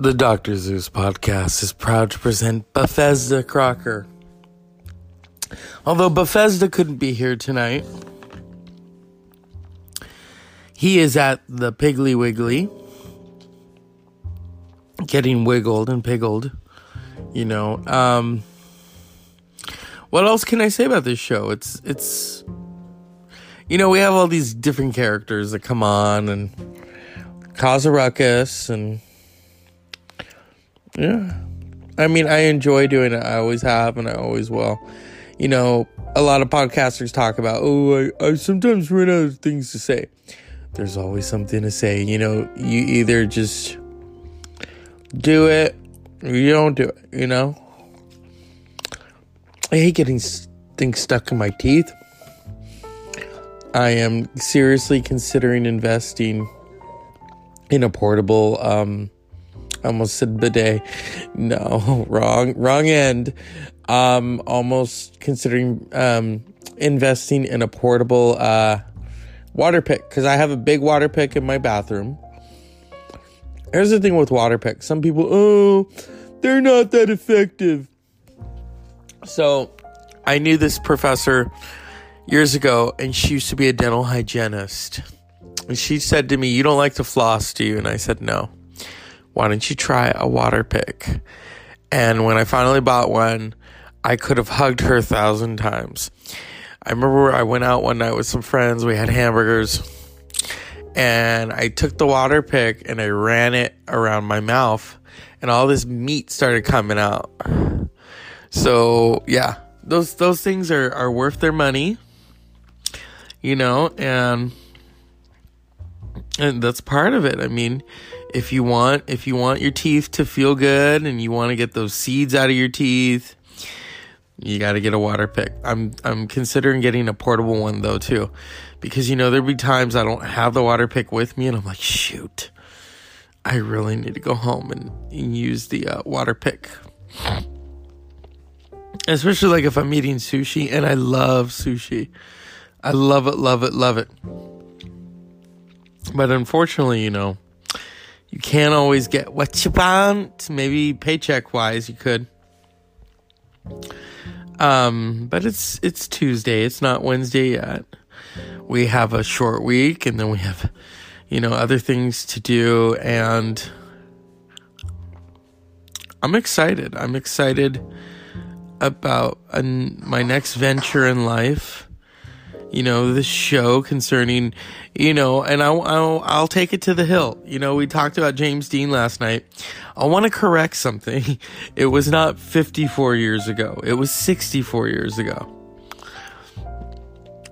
The Dr. Zeus podcast is proud to present Bethesda Crocker. Although Bethesda couldn't be here tonight, he is at the Piggly Wiggly, getting wiggled and piggled. You know, um, what else can I say about this show? It's it's you know we have all these different characters that come on and cause a ruckus and yeah. I mean, I enjoy doing it. I always have and I always will. You know, a lot of podcasters talk about, oh, I, I sometimes run out of things to say. There's always something to say. You know, you either just do it or you don't do it, you know? I hate getting things stuck in my teeth. I am seriously considering investing in a portable um almost said bidet. No, wrong, wrong end. Um, almost considering um, investing in a portable uh, water pick because I have a big water pick in my bathroom. Here's the thing with water picks. Some people, oh, they're not that effective. So, I knew this professor years ago, and she used to be a dental hygienist. And she said to me, "You don't like to floss, do you?" And I said, "No." Why don't you try a water pick? And when I finally bought one, I could have hugged her a thousand times. I remember I went out one night with some friends, we had hamburgers, and I took the water pick and I ran it around my mouth, and all this meat started coming out. So, yeah, those those things are, are worth their money, you know, and and that's part of it. I mean, if you want if you want your teeth to feel good and you want to get those seeds out of your teeth you got to get a water pick. I'm i'm considering getting a portable one though too because you know there'll be times i don't have the water pick with me and i'm like shoot i really need to go home and, and use the uh, water pick. Especially like if i'm eating sushi and i love sushi. I love it love it love it. But unfortunately you know you can't always get what you want. Maybe paycheck wise, you could. Um, but it's it's Tuesday. It's not Wednesday yet. We have a short week, and then we have, you know, other things to do, and I'm excited. I'm excited about an, my next venture in life you know, this show concerning, you know, and I'll, I'll, I'll take it to the hill. You know, we talked about James Dean last night. I want to correct something. It was not 54 years ago. It was 64 years ago.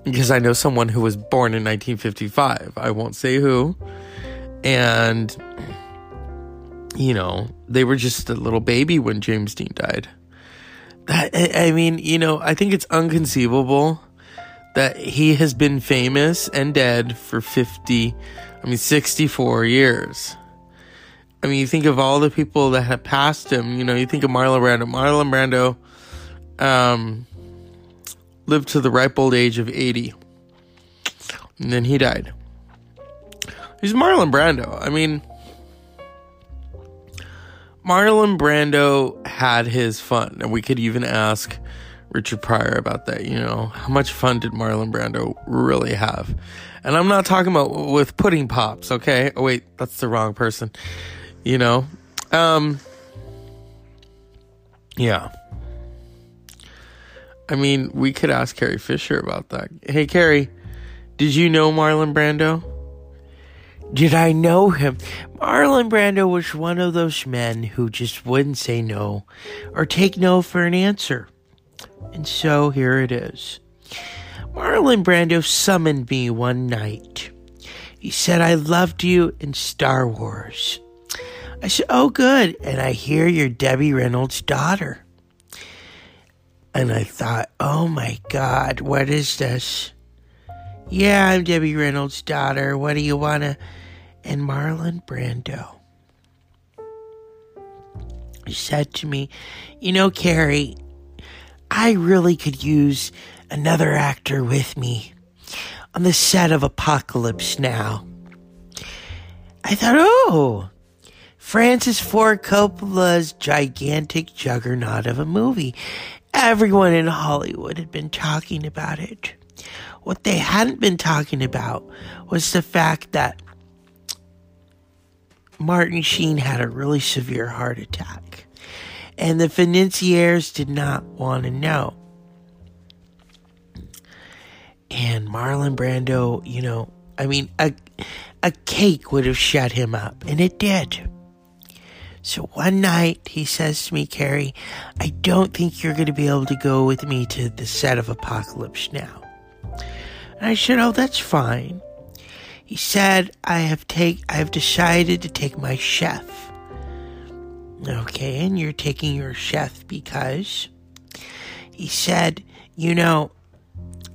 Because I know someone who was born in 1955. I won't say who. And, you know, they were just a little baby when James Dean died. That, I mean, you know, I think it's unconceivable that he has been famous and dead for 50, I mean, 64 years. I mean, you think of all the people that have passed him, you know, you think of Marlon Brando. Marlon Brando um, lived to the ripe old age of 80. And then he died. He's Marlon Brando. I mean, Marlon Brando had his fun. And we could even ask Richard Pryor about that. You know, how much fun did Marlon Brando really have? And I'm not talking about with pudding pops, okay? Oh, wait, that's the wrong person. You know? Um, yeah. I mean, we could ask Carrie Fisher about that. Hey, Carrie, did you know Marlon Brando? Did I know him? Marlon Brando was one of those men who just wouldn't say no or take no for an answer. And so here it is. Marlon Brando summoned me one night. He said, I loved you in Star Wars. I said, Oh, good. And I hear you're Debbie Reynolds' daughter. And I thought, Oh my God, what is this? Yeah, I'm Debbie Reynolds' daughter. What do you want to? And Marlon Brando said to me, You know, Carrie, I really could use another actor with me on the set of Apocalypse Now. I thought, oh, Francis Ford Coppola's gigantic juggernaut of a movie. Everyone in Hollywood had been talking about it. What they hadn't been talking about was the fact that Martin Sheen had a really severe heart attack. And the financiers did not want to know. And Marlon Brando, you know, I mean, a, a cake would have shut him up, and it did. So one night he says to me, Carrie, I don't think you're going to be able to go with me to the set of Apocalypse Now. And I said, Oh, that's fine. He said, I have take I have decided to take my chef. Okay, and you're taking your chef because he said, you know,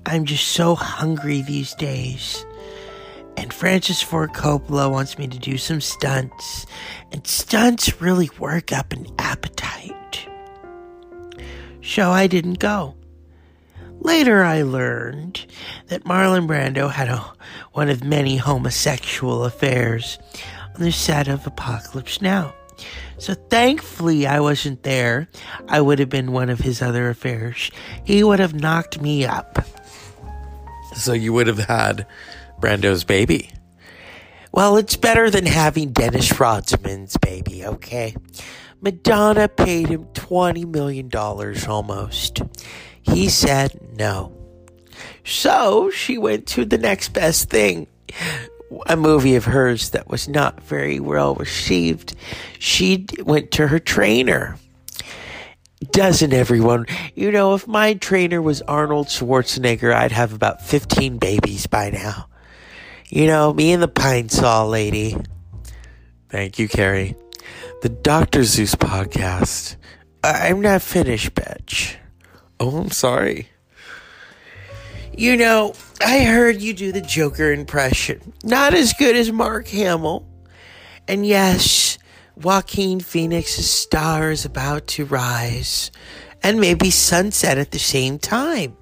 I'm just so hungry these days. And Francis Ford Coppola wants me to do some stunts. And stunts really work up an appetite. So I didn't go. Later, I learned that Marlon Brando had a, one of many homosexual affairs on the set of Apocalypse Now. So thankfully, I wasn't there. I would have been one of his other affairs. He would have knocked me up. So you would have had Brando's baby. Well, it's better than having Dennis Rodman's baby, okay? Madonna paid him $20 million almost. He said no. So she went to the next best thing. A movie of hers that was not very well received. She went to her trainer. Doesn't everyone? You know, if my trainer was Arnold Schwarzenegger, I'd have about 15 babies by now. You know, me and the Pine-Sol lady. Thank you, Carrie. The Dr. Zeus podcast. I'm not finished, bitch. Oh, I'm sorry. You know, I heard you do the Joker impression. Not as good as Mark Hamill. And yes, Joaquin Phoenix's star is about to rise and maybe sunset at the same time.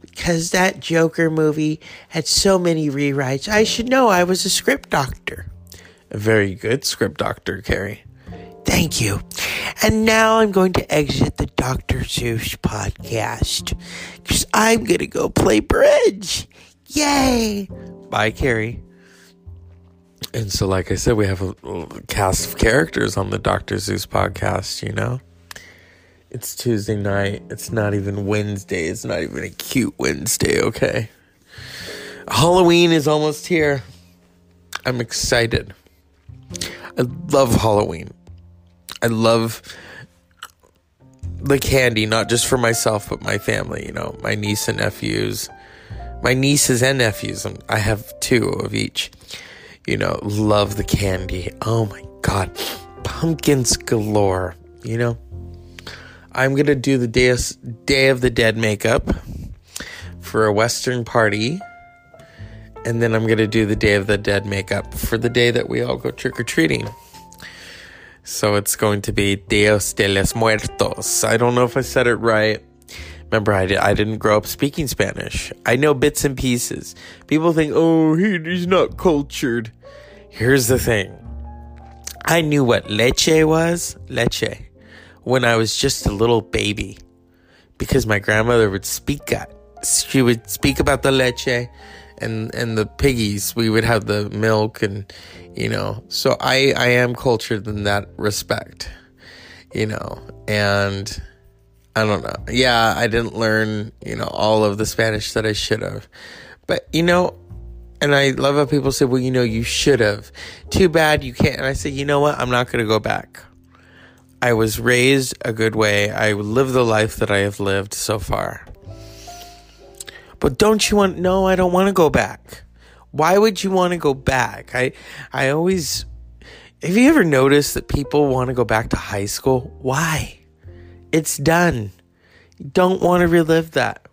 Because that Joker movie had so many rewrites, I should know I was a script doctor. A very good script doctor, Carrie. Thank you. And now I'm going to exit the Dr. Zeus podcast because I'm going to go play bridge. Yay! Bye, Carrie. And so, like I said, we have a, a cast of characters on the Dr. Zeus podcast, you know? It's Tuesday night. It's not even Wednesday. It's not even a cute Wednesday, okay? Halloween is almost here. I'm excited. I love Halloween. I love the candy, not just for myself, but my family, you know, my niece and nephews, my nieces and nephews. And I have two of each, you know, love the candy. Oh my God. Pumpkins galore, you know. I'm going to do the Day of the Dead makeup for a Western party. And then I'm going to do the Day of the Dead makeup for the day that we all go trick or treating. So it's going to be Dios de los Muertos. I don't know if I said it right. Remember, I, I didn't grow up speaking Spanish. I know bits and pieces. People think, oh, he, he's not cultured. Here's the thing I knew what leche was, leche, when I was just a little baby. Because my grandmother would speak that. She would speak about the leche and and the piggies we would have the milk and you know. So i i am cultured in that respect you know and i don't know. Yeah i didn't learn you know all of the spanish that i should have. But you know and i love how people say well you know you should have. Too bad you can't. And i say you know what? I'm not going to go back. I was raised a good way. I live the life that i have lived so far but don't you want no, I don't want to go back. Why would you want to go back? I I always have you ever noticed that people want to go back to high school? Why? It's done. You don't want to relive that.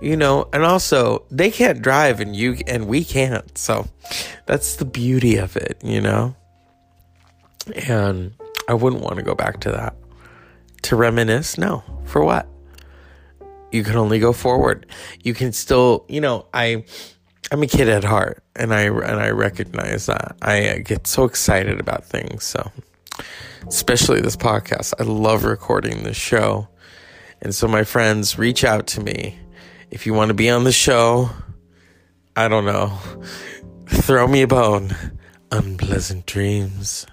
You know, and also they can't drive and you and we can't. So that's the beauty of it, you know? And I wouldn't want to go back to that. To reminisce? No. For what? You can only go forward. You can still, you know, I I'm a kid at heart, and I and I recognize that. I get so excited about things. So, especially this podcast, I love recording this show, and so my friends reach out to me if you want to be on the show. I don't know. Throw me a bone. Unpleasant dreams.